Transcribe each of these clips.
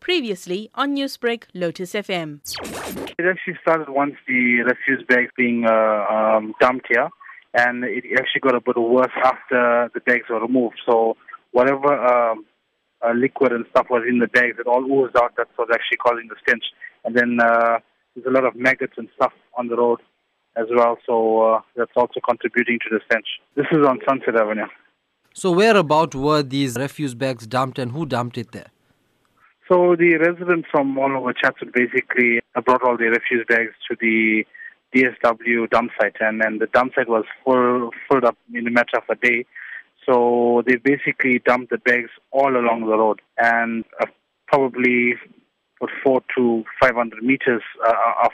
Previously on Newsbreak, Lotus FM. It actually started once the refuse bags being uh, um, dumped here, and it actually got a bit worse after the bags were removed. So whatever um, uh, liquid and stuff was in the bags, it all oozed out. That's what's actually causing the stench. And then uh, there's a lot of maggots and stuff on the road as well, so uh, that's also contributing to the stench. This is on Sunset Avenue. So whereabout were these refuse bags dumped and who dumped it there? So the residents from all over Chatsworth basically brought all the refuse bags to the DSW dump site, and, and the dump site was full, filled up in a matter of a day. So they basically dumped the bags all along the road, and uh, probably put four to 500 meters uh, of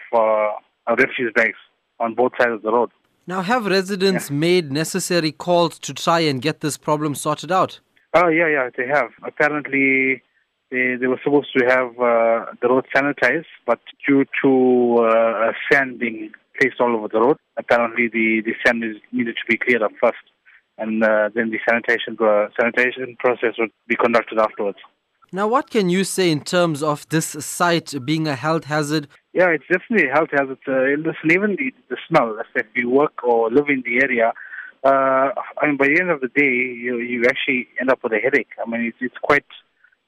uh, refuse bags on both sides of the road. Now, have residents yeah. made necessary calls to try and get this problem sorted out? Oh, yeah, yeah, they have. Apparently, they, they were supposed to have uh, the road sanitized, but due to uh, sand being placed all over the road, apparently the, the sand is needed to be cleared up first, and uh, then the sanitation, uh, sanitation process would be conducted afterwards. Now, what can you say in terms of this site being a health hazard? Yeah, it's definitely a health hazard. Uh, listen, even the, the smell, if you work or live in the area, uh, I mean, by the end of the day, you, you actually end up with a headache. I mean, it's, it's quite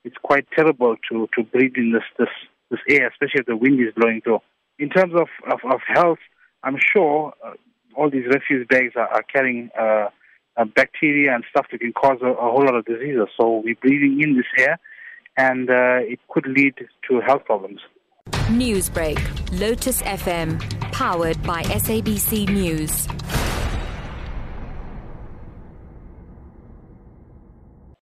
it's quite terrible to, to breathe in this, this, this air, especially if the wind is blowing through. In terms of, of, of health, I'm sure uh, all these refuse bags are, are carrying uh, uh, bacteria and stuff that can cause a, a, whole lot of diseases. So we're breathing in this air, and uh, it could lead to health problems. Newsbreak, Lotus FM, powered by SABC News.